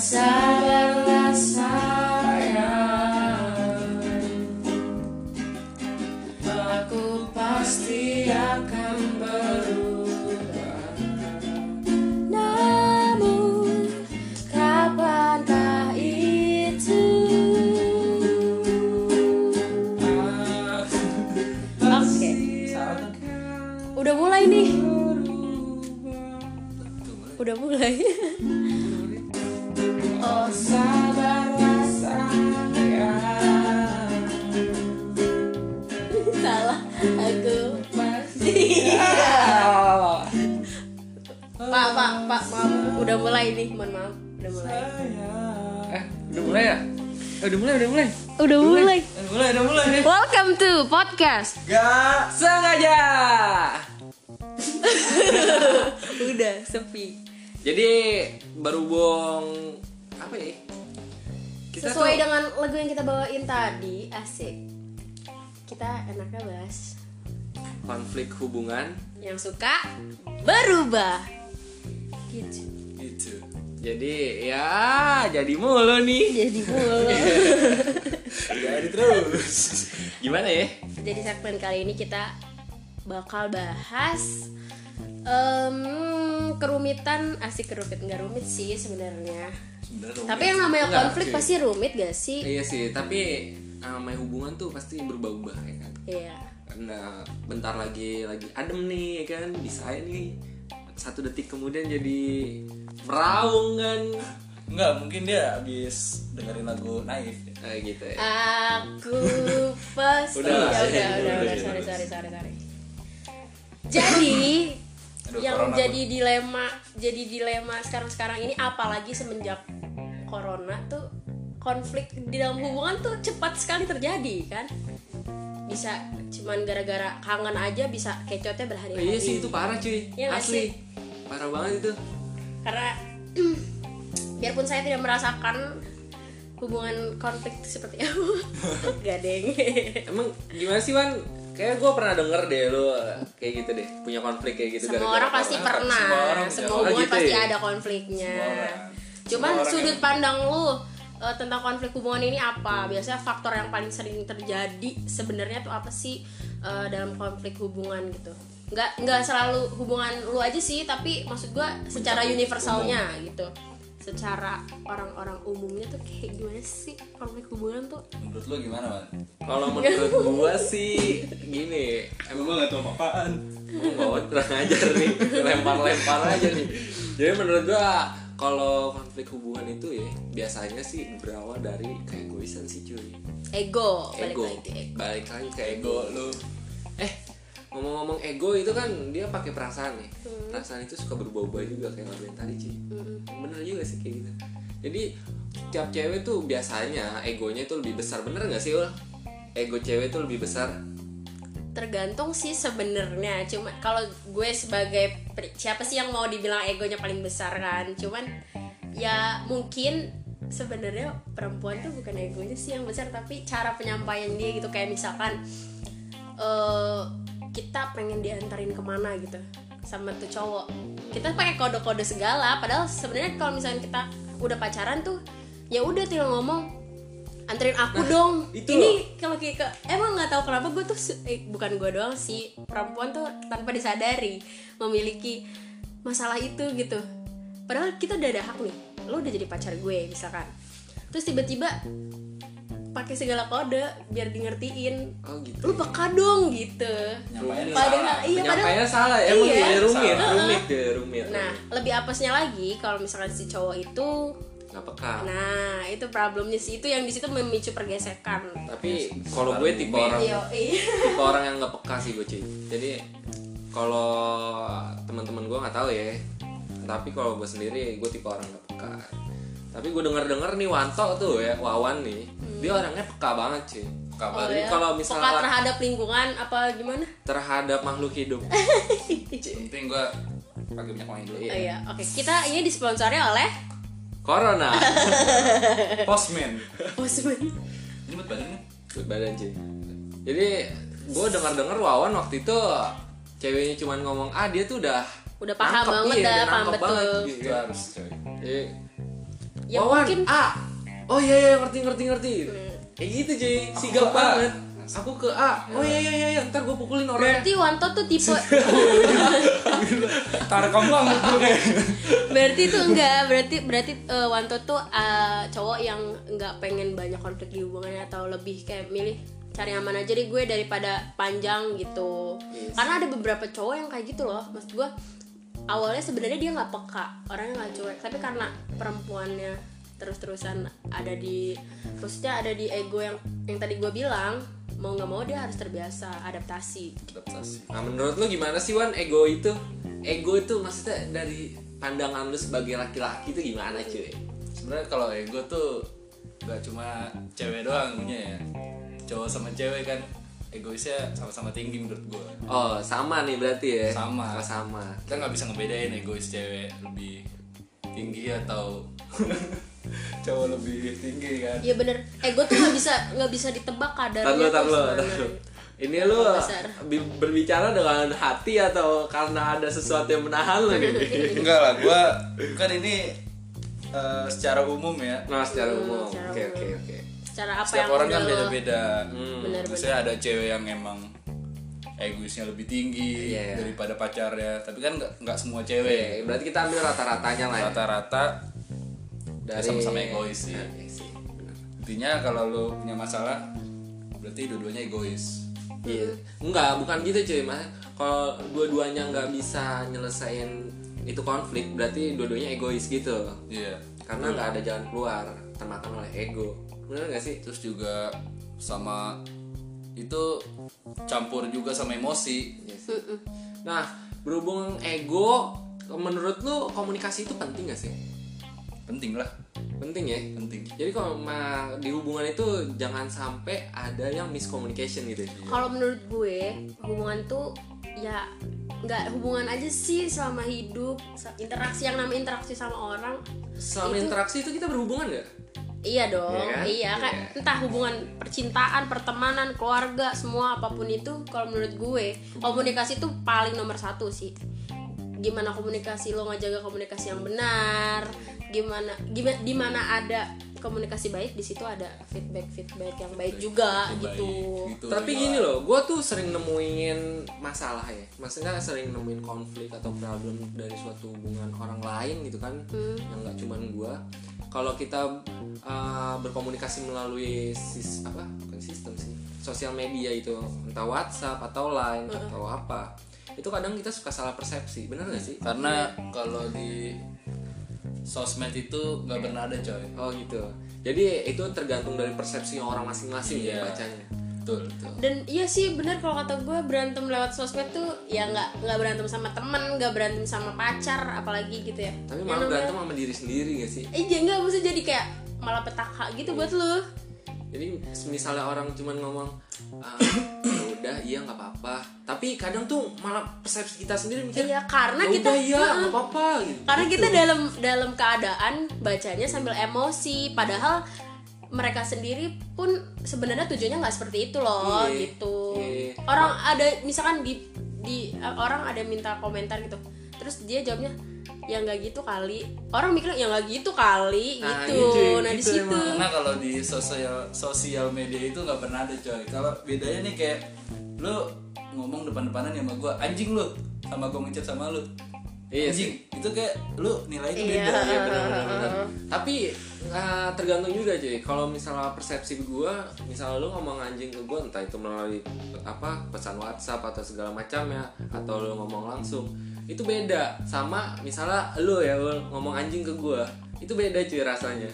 outside. Eh, udah mulai, udah mulai. Udah mulai Udah mulai, udah mulai. Welcome to podcast Gak sengaja. Udah, sepi Jadi berhubung apa ya? Kita Sesuai tuh- dengan lagu yang kita bawain tadi Asik Kita enaknya bahas konflik hubungan Yang suka berubah Gitu gitu. Jadi ya jadi mulu nih. Jadi mulu Jadi terus. Gimana ya? Jadi segmen kali ini kita bakal bahas em, kerumitan asik kerumit nggak rumit sih sebenarnya. Tapi yang namanya Enggak, konflik sih. pasti rumit gak sih? Iya sih, tapi namanya hubungan tuh pasti berubah-ubah ya kan. Iya. Karena bentar lagi lagi adem nih ya kan, bisa nih satu detik kemudian jadi meraung kan. Enggak, mungkin dia habis dengerin lagu Naif. Kayak gitu ya. Aku pasti Udah ya udah udah, udah udah, udah udah. sorry sorry sorry sorry. Jadi Aduh, yang corona jadi dilema jadi dilema sekarang sekarang ini apalagi semenjak corona tuh konflik di dalam hubungan tuh cepat sekali terjadi kan bisa cuman gara-gara kangen aja bisa kecotnya Oh, berhari-hari iya sih itu parah cuy. Nggak Asli. sih? Parah banget itu. karena biarpun saya tidak merasakan hubungan konflik seperti apa gadeng Emang gimana sih Wan? Kayak gue pernah denger deh lo kayak gitu deh punya konflik kayak gitu semua gara-gara orang pasti pernah semua orang semua hubungan Oh, gitu pasti ya? ada konfliknya Semua orang. cuman Semua orang sudut yang- pandang lu eh, tentang konflik hubungan ini apa biasanya faktor yang paling sering terjadi sebenarnya tuh apa sih eh, dalam konflik hubungan gitu nggak nggak selalu hubungan lu aja sih tapi maksud gua secara universalnya gitu secara orang-orang umumnya tuh kayak gimana sih konflik hubungan tuh Menurut lu gimana, Man? Kalau menurut gua sih gini, Emang gua gak tau apa-apaan. bawa kurang ajar nih, lempar-lempar aja nih. Jadi menurut gua kalau konflik hubungan itu ya biasanya sih berawal dari keegoisan sih cuy. ego balik Ego. lagi ego Balik lagi ke ego lu. Eh, ngomong-ngomong ego itu kan dia pakai perasaan ya. Perasaan itu suka berubah-ubah juga kayak yang tadi cuy. Bener juga sih kayak gitu. Jadi tiap cewek tuh biasanya egonya itu lebih besar bener nggak sih Ul? Ego cewek tuh lebih besar tergantung sih sebenarnya. Cuma kalau gue sebagai siapa sih yang mau dibilang egonya paling besar kan? Cuman ya mungkin sebenarnya perempuan tuh bukan egonya sih yang besar tapi cara penyampaian dia gitu. Kayak misalkan eh kita pengen diantarin ke mana gitu sama tuh cowok. Kita pakai kode-kode segala padahal sebenarnya kalau misalnya kita udah pacaran tuh ya udah tinggal ngomong anterin aku dong itu ini kalau kayak ke emang nggak tahu kenapa gue tuh eh, bukan gue doang sih perempuan tuh tanpa disadari memiliki masalah itu gitu padahal kita udah ada hak nih lo udah jadi pacar gue misalkan terus tiba-tiba pakai segala kode biar di ngertiin Oh gitu. lu peka dong gitu Nyampainya padahal salah. iya padahal salah emang Iya. ya rumit, Salah. rumit deh, rumit. nah lebih apesnya lagi kalau misalkan si cowok itu nggak peka. nah itu problemnya sih itu yang di situ memicu pergesekan Tapi kalau gue tipe orang Iya, iya. tipe orang yang nggak peka sih gue cuy. Jadi kalau teman-teman gue nggak tahu ya. Tapi kalau gue sendiri gue tipe orang nggak peka. Tapi gue denger-denger nih Wanto tuh ya, Wawan nih, dia orangnya peka banget cuy. Peka Oh, banget. Ya. kalau Peka misalnya terhadap lingkungan apa gimana? terhadap makhluk hidup, Penting gua pakai minyak wangi dulu. Oh iya, oke. Kita ini disponsori oleh corona, Postman. Postman. Ini buat badan nih. buat badan cuy. Jadi gue dengar-dengar Wawan waktu itu ceweknya cuman ngomong ah dia tuh udah Udah paham nangkep, banget iya, dah, udah paham betul. banget, gitu Itu kan. harus coy. Jadi, Ya Wawan mungkin- A oh iya iya ngerti ngerti ngerti kayak gitu cuy sigap ke A. banget aku ke A. Oh iya iya iya iya. Ntar gue pukulin orangnya. Berarti Wanto tuh tipe gue kayak. berarti itu enggak. Berarti berarti eh, Wanto tuh eh, cowok yang enggak pengen banyak konflik di hubungannya atau lebih kayak milih cari aman aja deh gue daripada panjang gitu. Yes. karena ada beberapa cowok yang kayak gitu loh. Maksud gue awalnya sebenarnya dia nggak peka orangnya nggak cuek. Tapi karena perempuannya terus-terusan ada di maksudnya ada di ego yang yang tadi gue bilang mau nggak mau dia harus terbiasa adaptasi Adaptasi. Nah menurut lu gimana sih Wan ego itu? Ego itu maksudnya dari pandangan lu sebagai laki-laki itu gimana cuy? Sebenarnya kalau ego tuh gak cuma cewek doang punya ya. Cowok sama cewek kan egoisnya sama-sama tinggi menurut gue. Oh sama nih berarti ya? Sama. Oh, sama. Kita nggak bisa ngebedain egois cewek lebih tinggi atau cowok lebih tinggi kan. Iya bener, ego tuh nggak bisa nggak bisa ditebak kadarnya tar lu. Ini lu berbicara dengan hati atau karena ada sesuatu yang menahan lu nih? Enggak lah, gua kan ini eh, secara umum ya. Nah secara Hmm, umum, oke oke oke. Secara apa Setiap yang orang kan beda-beda. Bener, Maksudnya ada cewek yang emang egoisnya lebih tinggi Iya, iya. daripada pacarnya, tapi kan nggak semua cewek. berarti kita ambil rata-ratanya lah ya. Rata-rata Dari sama-sama egois sih. Iya sih, benar. intinya kalau lu punya masalah berarti dua-duanya egois. Iya. Enggak, bukan gitu cuy, Mas. Kalau dua-duanya nggak bisa nyelesain itu konflik, berarti dua-duanya egois gitu. Iya. Karena nggak ada jalan keluar, termakan oleh ego. Bener nggak sih? Terus juga sama itu campur juga sama emosi. Iya sih. Nah, berhubung ego, menurut lu komunikasi itu penting gak sih? Penting lah, Penting ya. penting. Jadi kalau ma- di hubungan itu jangan sampai ada yang miscommunication gitu. Kalau menurut gue hubungan tuh ya nggak hubungan aja sih selama hidup interaksi yang namanya interaksi sama orang Selama Itu- interaksi itu kita berhubungan nggak? iya dong Iya kan? iya kan Iya. entah hubungan percintaan pertemanan keluarga semua apa pun itu kalau menurut gue komunikasi itu paling nomor satu sih gimana komunikasi lo ngejaga komunikasi yang benar gimana gimana di mana ada komunikasi baik di situ ada feedback feedback yang baik juga Itu gitu baik, gitu. Tapi gini loh, gue tuh sering nemuin masalah ya. Maksudnya sering nemuin konflik atau problem dari suatu hubungan orang lain gitu kan, yang nggak cuman gue. Kalau kita uh, berkomunikasi melalui sis apa? Bukan sistem sih, sosial media itu, entah WhatsApp atau Line atau apa, itu kadang kita suka salah persepsi, bener gak sih? Karena kalau di sosmed itu nggak pernah ada coy. Oh gitu. Jadi itu tergantung dari persepsi orang masing-masing ya Iya. bacanya. Betul, betul. dan iya sih bener kalau kata gue berantem lewat sosmed tuh ya nggak nggak berantem sama temen nggak berantem sama pacar apalagi gitu ya Tapi Yang malah berantem sama diri sendiri gak sih? iya nggak mesti jadi kayak malah petaka gitu buat lu jadi misalnya orang cuman ngomong ah, ya udah iya nggak apa-apa. Tapi kadang tuh malah persepsi kita sendiri mikir iya karena "Ya kita udah iya nggak apa-apa gitu. Karena kita dalam dalam keadaan bacanya sambil emosi padahal mereka sendiri pun sebenarnya tujuannya nggak seperti itu loh Iya, gitu. iya. orang ada misalkan di di uh, orang ada minta komentar gitu terus dia jawabnya ya nggak gitu kali. Orang mikir ya nggak gitu kali Nah, gitu. gitu, nah di gitu situ. Karena kalau di sosial sosial media itu nggak pernah ada coy. Kalau bedanya nih kayak lu ngomong depan-depanan sama gua anjing lu sama gua ngechat sama lu. Iya anjing. Itu kayak lu nilai itu Iya. beda. Iya benar-benar. Tapi uh, tergantung juga cuy. Kalau misalnya persepsi gua, misalnya lu ngomong anjing ke gua entah itu melalui apa pesan WhatsApp atau segala macamnya atau lu ngomong langsung, itu beda sama misalnya lu ya lu ngomong anjing ke gua. Itu beda cuy rasanya.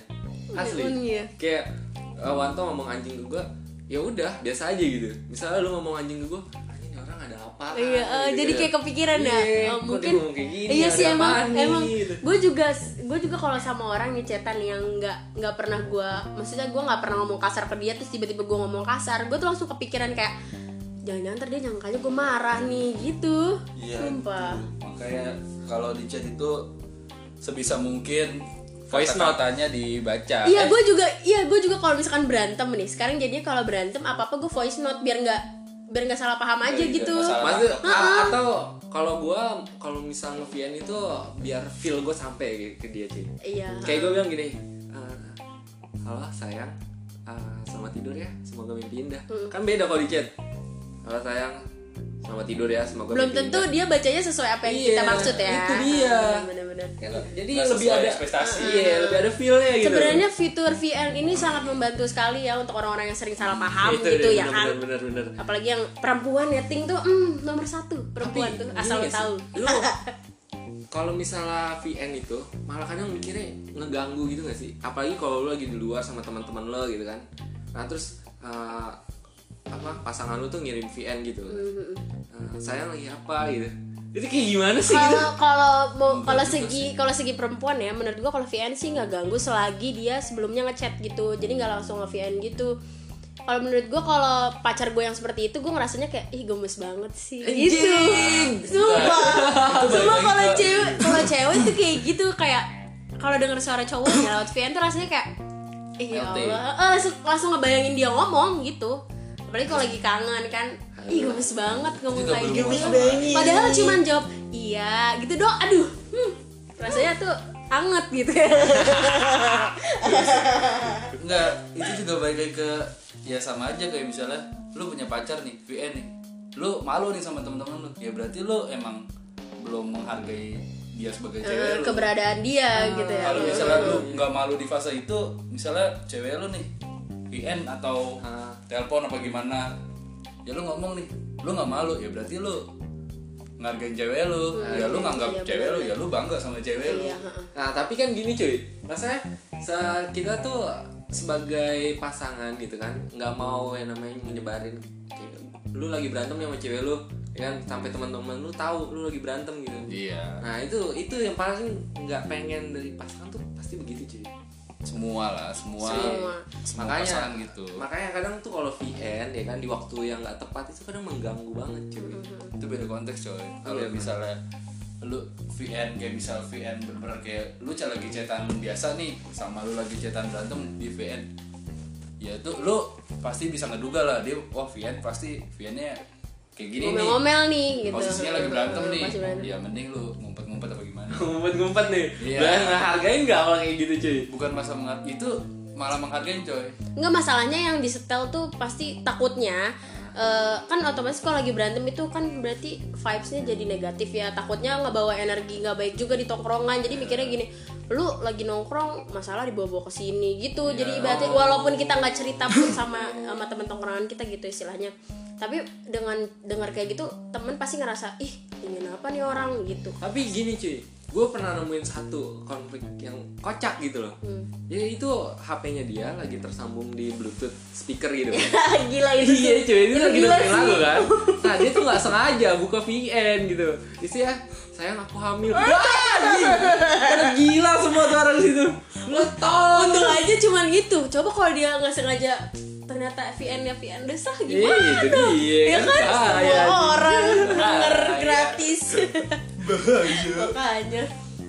Asli. Iya. Kayak uh, Wanto ngomong anjing ke gua, ya udah biasa aja gitu. Misalnya lu ngomong anjing ke gua, anjing ini orang ada apa? Iya, eh, jadi kayak kepikiran ya. Dia mungkin kayak gini, iya sih emang nih, emang gitu. gue juga gue juga kalau sama orang nih chatan yang nggak nggak pernah gue maksudnya gue nggak pernah ngomong kasar ke dia terus tiba-tiba gue ngomong kasar gue tuh langsung kepikiran kayak jangan-jangan ntar dia nyangkanya gue marah nih gitu Iya. sumpah gitu. Makanya kalau di chat itu sebisa mungkin Voice note. kata-katanya dibaca. iya Eh, gue juga iya gue juga kalau misalkan berantem nih sekarang jadinya kalau berantem apa apa gue voice note biar nggak biar nggak salah paham aja Biar gitu. Maksud, atau kalau gua kalau misal nge itu biar feel gue sampai ke dia cuy. iya. Kayak gue bilang gini, halo sayang. Uh, selamat tidur ya. Semoga mimpi indah. Kan beda kalau di chat. Halo sayang selamat tidur ya semoga belum tentu dia bacanya sesuai apa yang Iya, kita maksud ya itu dia. bener-bener Kan, jadi Nggak lebih ada ekspektasi. iya lebih ada feelnya gitu Sebenarnya fitur VN ini sangat membantu sekali ya untuk orang-orang yang sering salah paham Itu gitu dia, ya bener, kan. bener, bener, bener. Apalagi yang perempuan netting tuh hmm, nomor satu perempuan Tapi tuh asal lo tahu. lu kalau misalnya VN itu malah kadang mikirnya ngeganggu gitu gak sih apalagi kalau lu lagi di luar sama teman-teman lo gitu kan nah terus eh, apa pasangan lu tuh ngirim VN gitu Eh, sayang lagi apa gitu itu kayak gimana sih gitu Kalau kalau mau kalau segi kalau segi perempuan ya menurut gua kalau VN sih nggak ganggu selagi dia sebelumnya ngechat gitu. Jadi nggak langsung nge VN gitu. Kalau menurut gua kalau pacar gue yang seperti itu gue ngerasanya kayak ih gemes banget sih gitu. Sumpah. Sumpah kalau cewek kalau cewek tuh kayak gitu kayak kalau denger suara cowoknya lewat VN tuh rasanya kayak ya Melting. Allah. Eh, langsung, langsung ngebayangin dia ngomong gitu. Apalagi kalau lagi kangen kan. Ih gemes banget ngomong Juga kayak gitu. Padahal cuman jawab iya gitu doang. Aduh. Hmm, rasanya tuh anget gitu ya. Enggak, itu juga balik lagi ke ya sama aja kayak misalnya lu punya pacar nih, VN nih. Lu malu nih sama temen-temen lu. Ya berarti lu emang belum menghargai dia sebagai cewek Eh, lu. keberadaan dia gitu ya. Kalau misalnya lu nggak malu di fase itu, misalnya cewek lu nih VN atau Ah. telepon apa gimana, ya lu ngomong nih, lu nggak malu ya berarti lu ngargain cewek lu, ya lu nganggap iya, cewek lu, ya lu bangga sama cewek lu. Iya. Nah tapi kan gini cuy, rasanya kita tuh sebagai pasangan gitu kan, nggak mau yang namanya menyebarin, lu lagi berantem nih sama cewek lu, ya kan sampai teman-teman lu tahu lu lagi berantem gitu. Iya, Nah itu itu yang paling nggak pengen dari pasangan tuh pasti begitu cuy. Semua lah, semua, Semua. semua makanya pasangan gitu. makanya kadang tuh kalau VN ya kan di waktu yang nggak tepat itu kadang mengganggu banget cuy. itu beda konteks coy kalau Iya, misalnya lu VN kayak misal VN bener kayak lu cah lagi cetan biasa nih sama lu lagi cetan berantem di VN ya itu lu pasti bisa ngeduga lah dia wah VN pasti VN nya kayak gini nih Ngomel-ngomel nih gitu. posisinya lagi berantem nih berantem. ya mending lu ngumpet-ngumpet apa gimana Ngumpet-ngumpet nih, Iya. Lah, ngehargain nggak kalau kayak gitu cuy? bukan masa mengat itu malah menghargain coy. Enggak masalahnya yang disetel tuh pasti takutnya eh, kan otomatis kalau lagi berantem itu kan berarti vibesnya jadi negatif ya. Takutnya ngebawa energi nggak baik juga di tongkrongan. Jadi mikirnya gini lu lagi nongkrong masalah dibawa-bawa ke sini gitu. Jadi ibaratnya walaupun kita nggak cerita pun sama sama temen tongkrongan kita gitu istilahnya. Tapi dengan dengar kayak gitu temen pasti ngerasa ih ingin apa nih orang? gitu. Tapi gini cuy, gue pernah nemuin satu konflik yang kocak gitu loh. Jadi itu HP-nya dia lagi tersambung di Bluetooth speaker gitu. gila itu iya cuy, itu lagi gila dengerin lagu kan. Nah dia tuh nggak sengaja buka VN gitu. Isi ya, sayang aku hamil. Wah. Pada gila semua tuh orang situ. Tol. Untung aja cuman gitu. Coba kalau dia nggak sengaja ternyata VN nya VN desa Iya, gimana? itu dia. Ya kan Ah, semua ya. orang denger Bahaya. Makanya.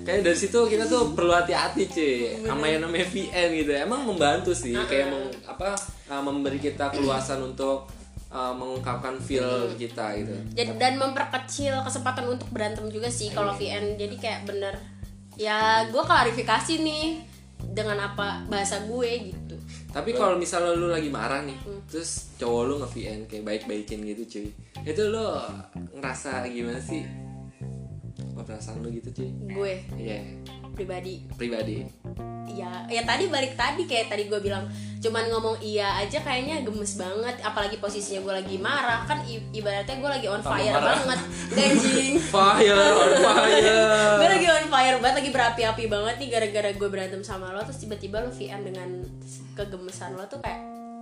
Kayak dari situ kita tuh perlu hati-hati cuy sama yang namanya VN gitu. Emang membantu sih, kayak meng, apa uh, memberi kita keluasan untuk uh, mengungkapkan feel kita gitu. Jadi dan memperkecil kesempatan untuk berantem juga sih kalau VN. Jadi kayak bener ya gue klarifikasi nih dengan apa bahasa gue gitu. Tapi kalau misalnya lu lagi marah nih, terus cowok lu nge-VN kayak baik-baikin gitu cuy. Itu lu ngerasa gimana sih? Apa perasaan lu gitu cuy? Gue? Iya, pribadi? Pribadi. ya ya tadi balik tadi kayak tadi gue bilang cuman ngomong iya aja kayaknya gemes banget apalagi posisinya gue lagi marah kan i- ibaratnya gue lagi on fire banget. Ganjing Fire on fire. gue lagi on fire banget lagi berapi-api banget nih gara-gara gue berantem sama lo terus tiba-tiba lo VN dengan kegemesan lo tuh kayak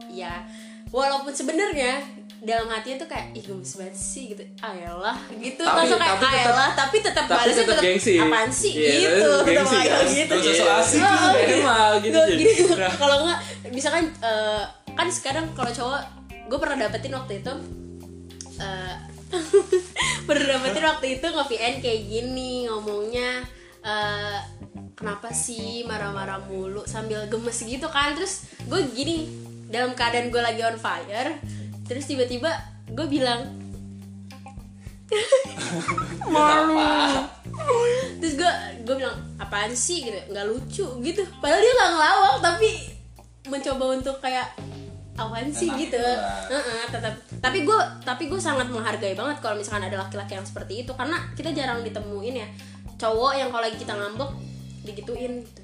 ya walaupun sebenarnya dalam hatinya tuh kayak ih gemes banget sih gitu ayolah gitu Tapi- langsung kayak tapi tetap- ayolah tapi tetap tapi tetap tetap gengsi. apaan sih Iya, gitu tetap gengsi, Tetap kan? gitu usah so asik Oh, gitu. gitu. Gitu, gitu. kalau nggak misalkan eh, kan sekarang kalau cowok gue pernah dapetin waktu itu eh, pernah dapetin waktu itu nge VN kayak gini ngomongnya eh, kenapa sih marah-marah mulu sambil gemes gitu kan terus gue gini dalam keadaan gue lagi on fire terus tiba-tiba gue bilang malu. Terus gue gue bilang apaan sih? Gitu nggak lucu gitu. Padahal dia nggak ngelawak tapi mencoba untuk kayak awan sih? Tenang gitu. itu lah. Heeh, tetap tapi gue tapi gue sangat menghargai banget kalau misalkan ada laki-laki yang seperti itu karena kita jarang ditemuin ya. Cowok yang kalau lagi kita ngambek digituin gitu.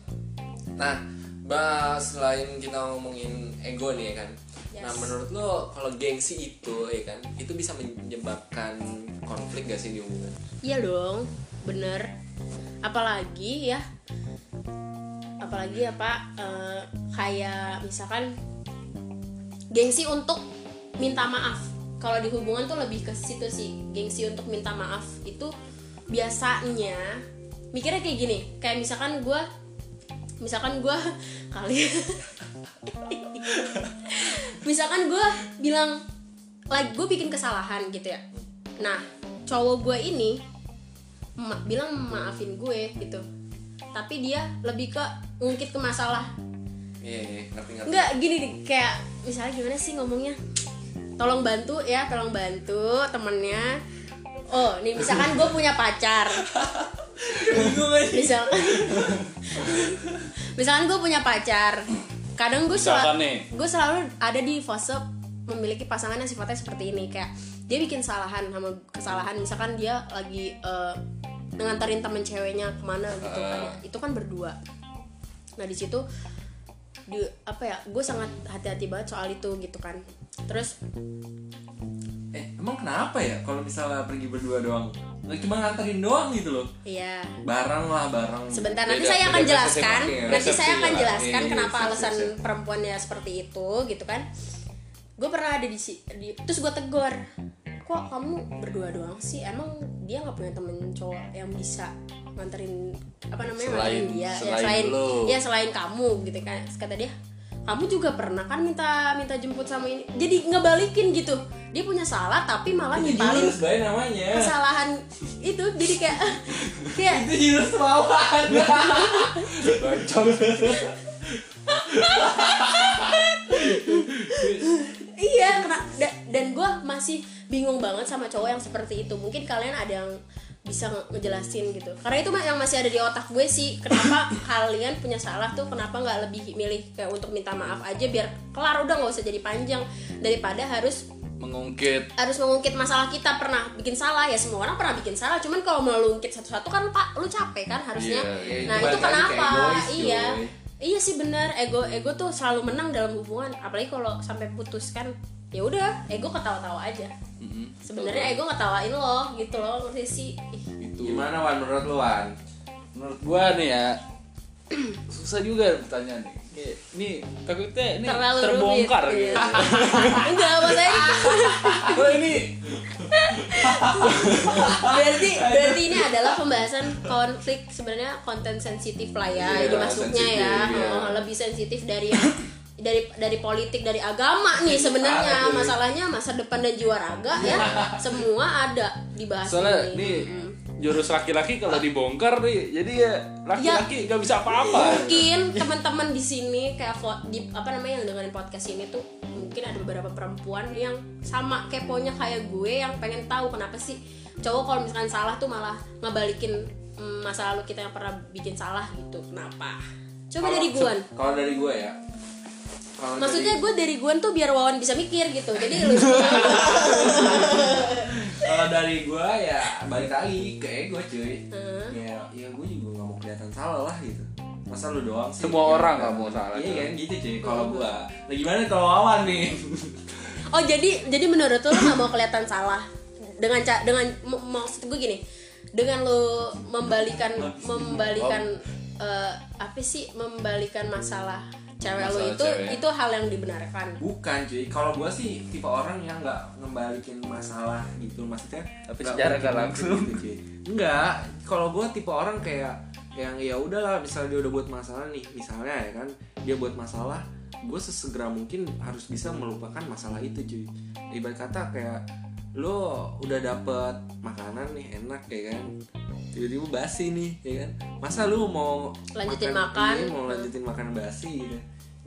Nah, bahas selain kita ngomongin ego nih ya kan. Yes. Nah, menurut lo kalau gengsi itu ya kan, itu bisa menyebabkan konflik gak sih di hubungan? iya dong bener apalagi ya apalagi ya pak eh, kayak misalkan gengsi untuk minta maaf kalau di hubungan tuh lebih ke situ sih gengsi untuk minta maaf itu biasanya mikirnya kayak gini kayak misalkan gue misalkan gue kali. Misalkan gue bilang like gue bikin kesalahan gitu ya. Nah cowok gue ini ma- bilang maafin gue gitu. Tapi dia lebih ke ngungkit ke masalah. Iya, iya, ngerti ngerti. Enggak gini nih kayak misalnya gimana sih ngomongnya? Tolong bantu ya tolong bantu temennya. Oh nih misalkan gue punya pacar misalkan misalkan gue punya pacar kadang gue selalu gue selalu ada di fase memiliki pasangan yang sifatnya seperti ini kayak dia bikin kesalahan sama kesalahan. Misalkan dia lagi eh, nganterin temen ceweknya ke mana gitu kan ya. itu kan berdua. Nah di situ di apa ya gue sangat hati-hati banget soal itu gitu kan. Terus Eh, emang kenapa ya kalau misalnya pergi berdua doang? Nggak cuma nganterin doang gitu loh. iya Barang lah, barang. sebentar nanti Beda- saya akan jelaskan nanti saya akan jelaskan Iya, iya, kenapa sip, alasan sip. perempuannya seperti itu gitu kan gue pernah ada di, si- di terus gue tegur kok kamu berdua doang sih emang dia nggak punya temen cowok yang bisa nganterin apa namanya Selain- nganterin dia ya selain selain lu. ya selain kamu gitu kan kata dia kamu juga pernah kan minta minta jemput sama ini? Jadi ngebalikin gitu. Dia punya salah tapi malah nimpalin namanya. kesalahan itu. Jadi kayak kayak Itu jurus lawan. iya kena- da- dan gue masih bingung banget sama cowok yang seperti itu. Mungkin kalian ada yang bisa nge- ngejelasin gitu. Karena itu yang masih ada di otak gue sih. Kenapa kalian punya salah tuh? Kenapa nggak lebih milih kayak untuk minta maaf aja biar kelar? Udah nggak usah jadi panjang. Daripada harus mengungkit. harus mengungkit masalah kita. Pernah bikin salah. Ya semua orang pernah bikin salah. Cuman kalau mau lu ungkit satu-satu kan pak lu capek kan harusnya. Iya, iya, nah itu itu balik lagi ke kenapa? egois, iya. iya sih bener. Ego ego tuh selalu menang dalam hubungan. Apalagi kalau sampai putus kan ya udah ego ketawa-tawa aja Mm-mm. sebenarnya ego ngetawain lo gitu loh ngerti sih Ih, itu Gimana Wan menurut lu Wan? menurut gua nih ya susah juga pertanyaan nih Kayak, nih takutnya ini terlalu terbongkar rumit. gitu Iya. enggak maksudnya Kalau ini berarti berarti ini adalah pembahasan konflik sebenarnya konten sensitif lah ya Iya, ini masuknya ya. Oh, lebih sensitif dari yang dari dari politik dari agama nih sebenarnya. masalahnya masa depan dan jiwa raga ya semua ada dibahas soalnya ini. nih Mm. jurus laki-laki kalau dibongkar nih jadi ya laki-laki nggak bisa apa-apa. mungkin teman-teman di sini kayak di apa namanya yang dengerin podcast ini tuh mungkin ada beberapa perempuan yang sama keponya kayak gue yang pengen tahu kenapa sih cowok kalau misalkan salah tuh malah ngebalikin mm, masa lalu kita yang pernah bikin salah gitu. Kenapa? Coba Kalau- dari Guan. Kalau dari gue ya. Kalau maksudnya dari- gue dari Guan tuh biar Wawan bisa mikir gitu jadi lu kalau dari gue ya balik lagi ke ego cuy. Heeh. Ya, ya gue juga nggak mau kelihatan salah lah gitu. Masa lu doang sih? Semua Ya, orang nggak mau salah, Iya kan gitu cuy. Kalau gue, nah gimana kalau Wawan nih? Oh jadi jadi menurut lo nggak mau kelihatan salah dengan ca- dengan maksud gue gini dengan lo membalikan membalikan eh, apa sih membalikan masalah cewek lo itu cewek. itu hal yang dibenarkan. Bukan cuy. Kalau gue sih tipe orang yang nggak ngembalikin masalah gitu maksudnya. Tapi secara nggak ungkit-ungkit langsung. Gitu, cuy. Enggak. Kalau gue tipe orang kayak yang ya udahlah misalnya dia udah buat masalah nih misalnya ya kan dia buat masalah gue sesegera mungkin harus bisa melupakan masalah itu cuy ibarat kata kayak lo udah dapet makanan nih enak ya kan tiba-tiba basi nih ya kan masa lu mau Lanjutin makan. iya, mau lanjutin makan basi gitu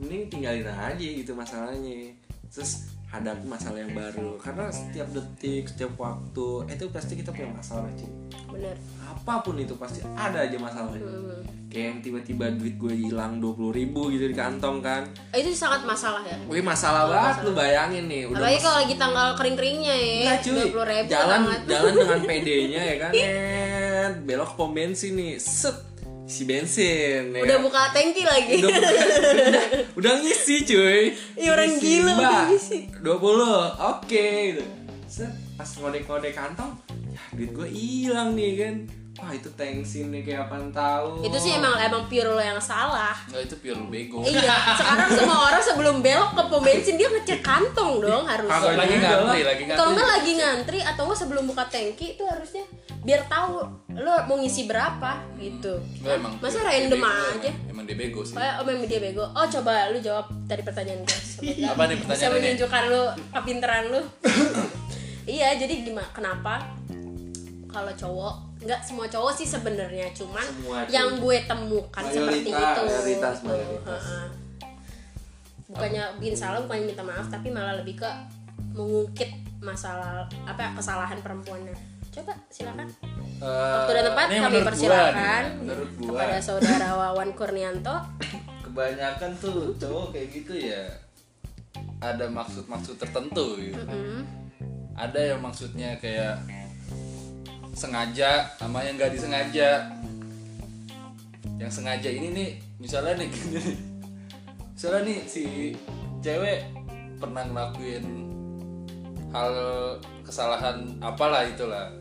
mending tinggalin aja gitu masalahnya. Terus hadapi masalah yang baru. Karena setiap detik setiap waktu itu pasti kita punya masalah cuy bener. Apa pun itu pasti ada aja masalahnya. Hmm. kayak yang tiba-tiba duit gue hilang dua puluh ribu gitu di kantong kan. Eh, itu sangat masalah ya. Wih masalah banget lu bayangin nih udah apalagi kalau lagi tanggal kering-keringnya ya cuy, dua puluh ribu jalan banget jalan dengan PD-nya ya kan, belok pom bensin nih, set si bensin. ya udah buka tangki lagi udah, udah, udah ngisi cuy. Ih, orang gila udah Mbak, ngisi. 20 oke gitu. Set pas ngode-ngode kantong, ya duit gue hilang nih kan. Wah itu tensin nih kayak apaan tahu. itu sih emang emang pure lo yang salah Nggak itu pure lu bego. iya sekarang semua orang sebelum belok ke pom bensin dia ngecek kantong dong harusnya lagi juga ngantri, lagi ngantri. kalau nggak lagi ngantri atau nggak sebelum buka tangki itu harusnya biar tahu lo mau ngisi berapa gitu emang masa random aja Emang, emang dia bego sih. Kayak oh memang dia bego. Oh coba lu jawab tadi pertanyaan gue. Apa nih Bisa pertanyaannya? menunjukkan lu kepinteran lu. iya, jadi gimana? Kenapa kalau cowok nggak semua cowok sih sebenarnya, cuman Semua, yang gue temukan seperti Mayoritas, itu. mayoritas, mayoritas. Bukannya bikin salah, bukannya minta maaf, tapi malah lebih ke mengungkit masalah apa kesalahan perempuannya. Coba silakan. Waktu dan tempat kami menurut gua persilakan nih, menurut gua. kepada saudara Wawan Kurnianto. kebanyakan tuh cowok kayak gitu ya ada maksud-maksud tertentu gitu. Hmm. ada yang maksudnya kayak sengaja sama yang nggak disengaja yang sengaja ini nih misalnya nih gini nih misalnya nih si cewek pernah ngelakuin hal kesalahan apalah itulah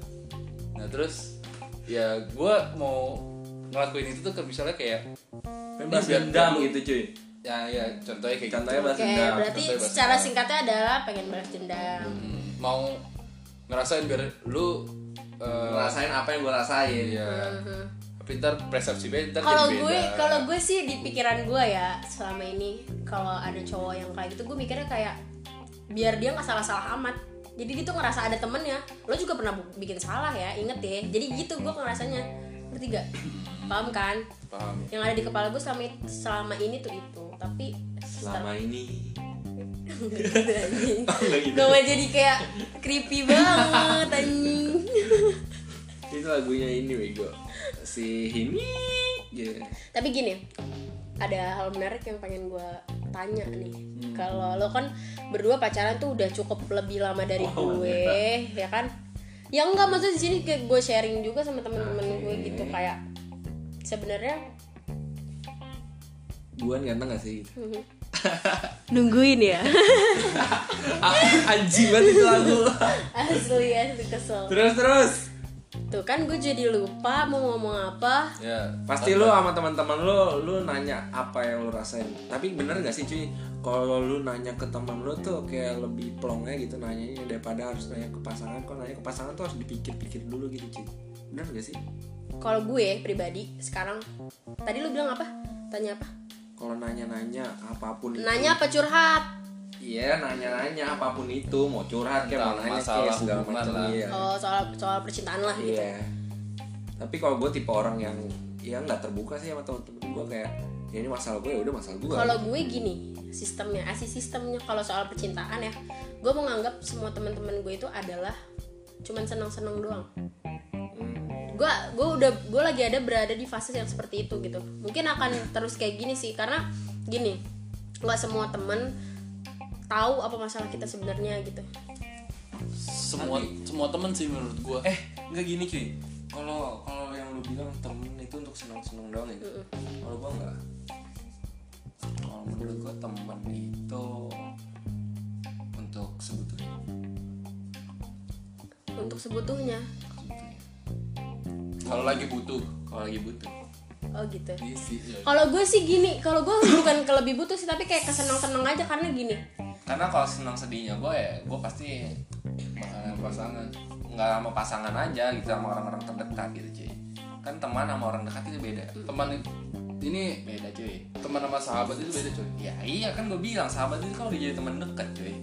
nah terus ya gue mau ngelakuin itu tuh ke misalnya kayak Bebas biar- dendam gitu cuy. ya ya contohnya kayak Contohnya gitu. balas dendam. berarti Contohnya secara dendam. singkatnya adalah pengen balas dendam. Hmm, mau ngerasain biar lu eh, Ngerasain apa yang gue rasain. Iya. Pintar persepsi beda. Kalau gue, kalau gue sih di pikiran gue ya selama ini kalau ada cowok yang kayak gitu, gue mikirnya kayak biar dia nggak salah-salah amat. Jadi dia tuh ngerasa ada temennya. Lo juga pernah bikin salah ya, inget ya. Jadi gitu gue ngerasanya. Ngerti gak? Paham kan? paham. Yang ada di kepala gue selama selama ini tuh itu. Tapi Selama ini. gitu. Gak mau jadi kayak creepy banget anjing. Itu lagunya ini bego. Si Hini. Gitu. Tapi gini, ada hal menarik yang pengen gue tanya nih. Kalau lo kan berdua pacaran tuh udah cukup lebih lama dari gue, ya kan? Ya enggak maksud di sini kayak gue sharing juga sama temen-temen gue gitu kayak sebenarnya Buan ganteng gak sih? nungguin ya Ah, Anjing banget itu lagu. asli asli kesel terus terus. Tuh kan gue jadi lupa mau ngomong apa Ya. Pasti lu sama teman-teman lu lu nanya apa yang lu rasain. Tapi bener gak sih cuy? Kalau lu nanya ke teman lu tuh kayak lebih plongnya gitu nanyanya daripada harus nanya ke pasangan. Kalau nanya ke pasangan tuh harus dipikir-pikir dulu gitu cuy. Bener gak sih? kalau gue pribadi sekarang tadi lu bilang apa tanya apa Kalau nanya-nanya apa pun itu. nanya apa curhat Iya nanya-nanya apa pun itu mau curhat kayak mau nanya masalah kayak segala hubungan macam lah. iya. oh soal soal percintaan lah gitu Iya. Tapi kalau gue tipe orang yang ya nggak terbuka sih sama temen-temen gue kayak ya ini masalah gue ya udah masalah gue. Kalau gue gini sistemnya, asli sistemnya kalau soal percintaan ya, gue menganggap semua teman-teman gue itu adalah cuman senang-senang doang. Gue gue udah gue lagi ada berada di fase yang seperti itu gitu. Mungkin akan terus kayak gini sih karena gini nggak semua temen tahu apa masalah kita sebenarnya gitu. Semua semua temen sih menurut gua. eh nggak gini cuy. Kalau kalau yang lu bilang temen itu untuk senang-senang doang ya. Kalau gue nggak. Kalau menurut gue teman itu untuk sebetulnya. Untuk sebutuhnya. Kalau lagi butuh. Kalau lagi butuh. Oh gitu. Iya ya. Kalau gue sih gini, kalau gue bukan ke lebih butuh sih, tapi kayak kesenang-senang aja karena gini. Karena kalau senang sedihnya gue ya gue pasti bakal pasangan. Nggak sama pasangan aja gitu sama orang-orang terdekat gitu cuy. Kan teman sama orang dekat itu beda. Teman ini Beda cuy. teman sama sahabat itu beda coy. Ya iya kan gue bilang sahabat itu kan udah jadi teman dekat cuy.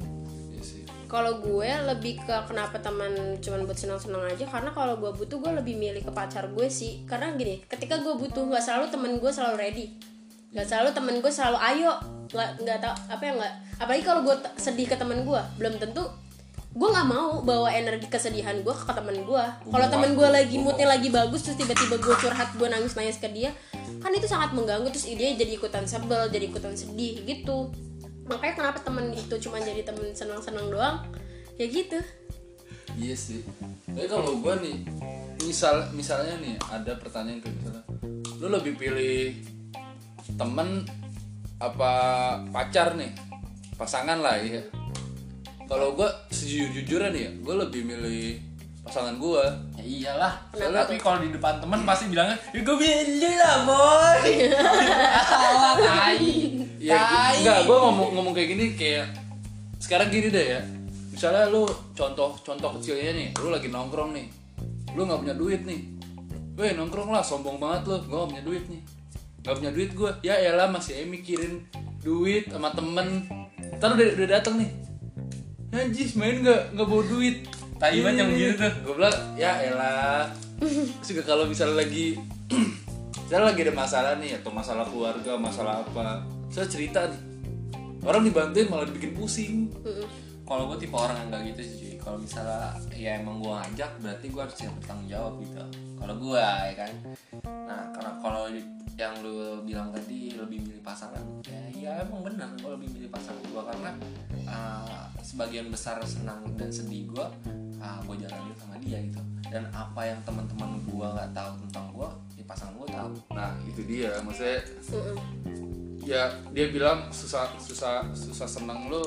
Iya sih. Kalau gue lebih ke kenapa teman cuman buat senang-senang aja karena kalau gue butuh gue lebih milih ke pacar gue sih karena gini ketika gue butuh nggak selalu temen gue selalu ready nggak selalu temen gue selalu ayo. Nggak nggak tau apa ya nggak apalagi kalau gue sedih ke temen gue belum tentu gue nggak mau bawa energi kesedihan gue ke temen gue kalau temen gue lagi moodnya lagi bagus terus tiba-tiba gue curhat gue nangis nangis ke dia kan itu sangat mengganggu terus dia jadi ikutan sebel jadi ikutan sedih gitu. Makanya kenapa temen itu cuma jadi temen senang-senang doang? Ya gitu. Iya sih. Tapi kalau gua nih, misal misalnya nih ada pertanyaan kayak misalnya, lu lebih pilih temen apa pacar nih, pasangan lah ya. Kalau gua sejujur-jujurnya nih ya, gua lebih milih pasangan gua. Ya iyalah. Soalnya- Tapi kalau di depan teman pasti bilangnya, ya gue pilih lah boy. Alah, tai. Ya Tai. enggak, gua ngomong ngomong kayak gini kayak sekarang gini deh ya. Misalnya lu contoh contoh kecilnya nih, lu lagi nongkrong nih. Lu nggak punya duit nih. Weh nongkrong lah, sombong banget lu. Gua gak punya duit nih. Gak punya duit gua. Ya elah masih mikirin duit sama temen. Ntar udah, udah dateng nih. Anjis main gak, nggak bawa duit Tai banget yang gitu tuh. Gue bilang ya elah Terus juga kalau misalnya lagi Misalnya lagi ada masalah nih Atau masalah keluarga, masalah apa Saya cerita nih Orang dibantuin malah dibikin pusing Kalau gue tipe orang yang nggak gitu sih. Kalau misalnya ya emang gue ngajak, berarti gue harus siap bertanggung jawab gitu. Kalau gue ya kan. Nah karena kalau yang lu bilang tadi lebih milih pasangan, ya, ya emang benar gue lebih milih pasangan gue karena uh, sebagian besar senang dan sedih gue, uh, gue jalanin sama dia gitu. Dan apa yang teman-teman gue nggak tahu tentang gue, ya pasangan gue tahu. Nah itu dia Maksudnya Ya dia bilang susah susah susah seneng lu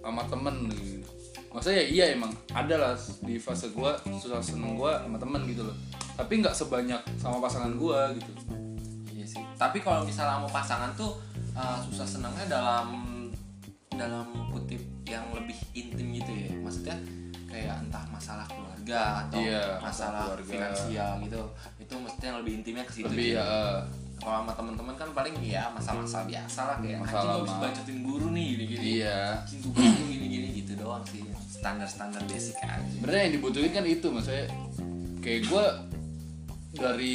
sama temen gitu. Maksudnya ya iya emang ada lah di fase gua susah seneng gua sama temen gitu loh Tapi nggak sebanyak sama pasangan gua gitu Iya sih. Tapi kalau misalnya mau pasangan tuh uh, susah senangnya dalam dalam kutip yang lebih intim gitu ya. Maksudnya kayak entah masalah keluarga atau Iya, masalah keluarga. finansial gitu. Itu mestinya lebih intimnya ke situ. Lebih ya eh, Kalau sama teman-teman kan paling ya masalah-masalah biasa lah kayak Masalah anjing bacotin guru nih gini-gini. Iya. Anjing tuh guru gini-gini gitu doang sih. Standar-standar basic aja. sebenarnya yang dibutuhin kan itu maksudnya kayak gue dari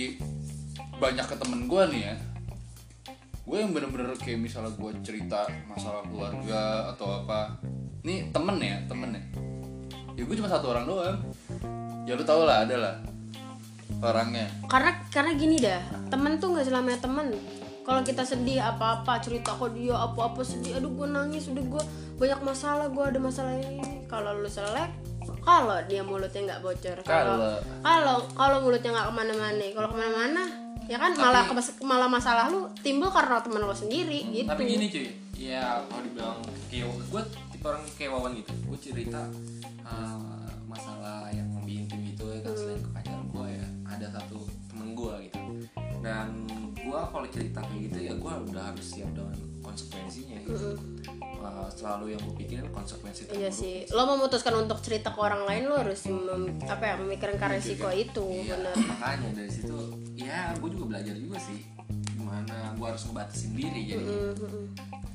banyak ke temen gue nih ya gue yang bener-bener kayak misalnya gue cerita masalah keluarga atau apa. Nih temen ya temen ya. Ya gue cuma satu orang doang. Ya lu tau lah ada lah orangnya karena karena gini dah temen tuh nggak selamanya temen kalau kita sedih apa-apa cerita ke dia apa-apa sedih aduh gue nangis udah gue banyak masalah gue ada masalah ini kalau lu selek kalau dia mulutnya nggak bocor kalau Kalau. kalau mulutnya nggak ke mana-mana kalau ke mana-mana ya kan malah kebas- malah masalah lu timbul karena temen lo sendiri gitu Tapi gini cuy, ya kalau dibilang kayak gue tipe orang kayak Wawan gitu. Gue cerita uh, masalah yang temen gue gitu. Dan gue kalau cerita kayak gitu ya gue udah harus siap dengan konsekuensinya gitu. Uh, selalu yang gue pikirin konsekuensi Iya sih, lo memutuskan untuk cerita ke orang lain lo harus mem- apa ya memikirkan resiko itu, Iya, bener. makanya dari situ ya gue juga belajar juga sih gimana gue harus ngebatasin diri jadi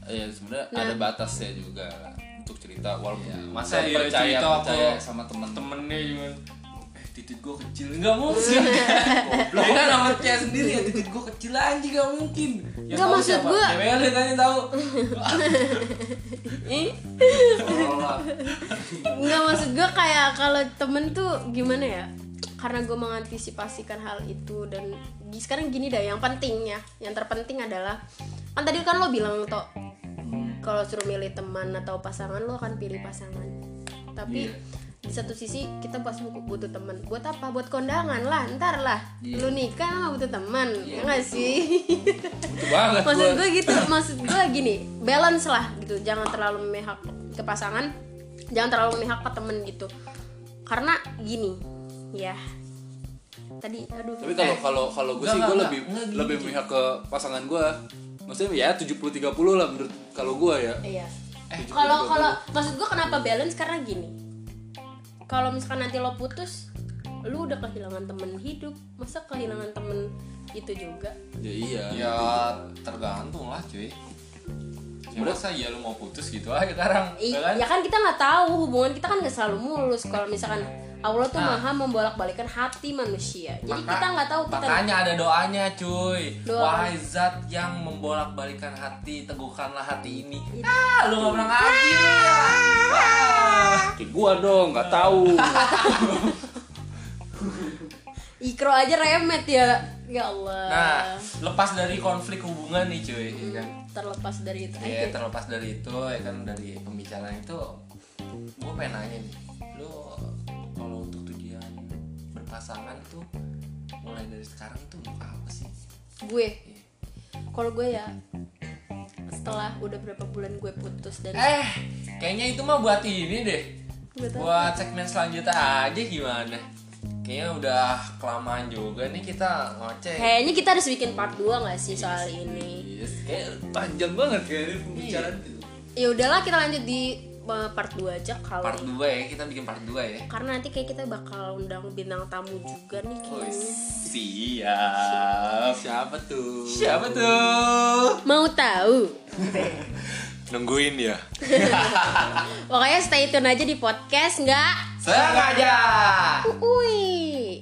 ya sebenarnya ada batasnya juga untuk cerita walaupun Iya, masa masa iya percaya cerita percaya sama temen. temennya cuman eh titik gue kecil. Nggak mungkin. Goblok. Ya kan sama cewek sendiri ya titik gue kecil aja nggak mungkin. Yang Nggak, maksud cewek lu tanya tahu. Nggak maksud gue kayak kalau temen tuh gimana ya? Karena gue mengantisipasikan hal itu dan sekarang gini dah, yang penting ya, yang terpenting adalah kan tadi kan lo bilang toh kalau suruh milih teman atau pasangan lo akan pilih pasangan. Tapi Iya. Di satu sisi kita pasti butuh, butuh teman. Buat apa? Buat kondangan lah, ntar lah. Lu nikah emang butuh teman, ya nggak sih? Butuh banget maksud gue gitu. Maksud gue gini. Balance lah gitu. Jangan terlalu memihak ke pasangan. Jangan terlalu memihak ke temen gitu. Karena gini. Ya. Tadi aduh. Tapi kalau kalau kalau gue sih gue lebih enggak, gini, lebih memihak ke pasangan gue maksudnya ya 70 30 lah menurut kalau gue ya. Iya. Eh, kalau kalau maksud gue kenapa balance? Karena gini kalau misalkan nanti lo putus lu udah kehilangan temen hidup. Masa kehilangan temen itu juga? Ya iya. Ya tergantung lah cuy. Ya masa ya lu mau putus gitu aja sekarang I- ya kan? ya kan kita nggak tahu hubungan kita kan nggak selalu mulus. Kalau misalkan Allah tuh Nah. maha membolak-balikan hati manusia. Jadi Maka- kita nggak tahu kita makanya ada doanya cuy. Doa. wahai zat yang membolak balikan hati teguhkanlah hati ini. Ah lu nggak pernah ngaji ya? Ah. Gua dong, nggak tahu. ikro aja remet ya. Ya Allah. Nah lepas dari konflik hubungan nih cuy ya kan? terlepas dari itu. Ya aja terlepas dari itu ya kan dari pembicaraan itu gue pengen nanya nih lu berpasangan tuh mulai dari sekarang tuh untuk apa sih? Gue? Kalau gue ya setelah udah berapa bulan gue putus dan eh kayaknya itu mah buat ini deh. Buat buat segmen selanjutnya aja gimana? Kayaknya udah kelamaan juga nih kita ngoceh. Kayaknya kita harus bikin part 2 gak sih soal ini? Yes, kayak panjang banget kayaknya pembicaraan itu ya udahlah kita lanjut di part 2 aja kalau part 2 ya kita bikin part 2 ya. Karena nanti kayak kita bakal undang bintang tamu juga nih Oh, kayaknya siap. Siapa tuh? siapa tuh? Mau tahu? Nungguin ya. pokoknya stay tune aja di podcast nggak? Sengaja. Uy.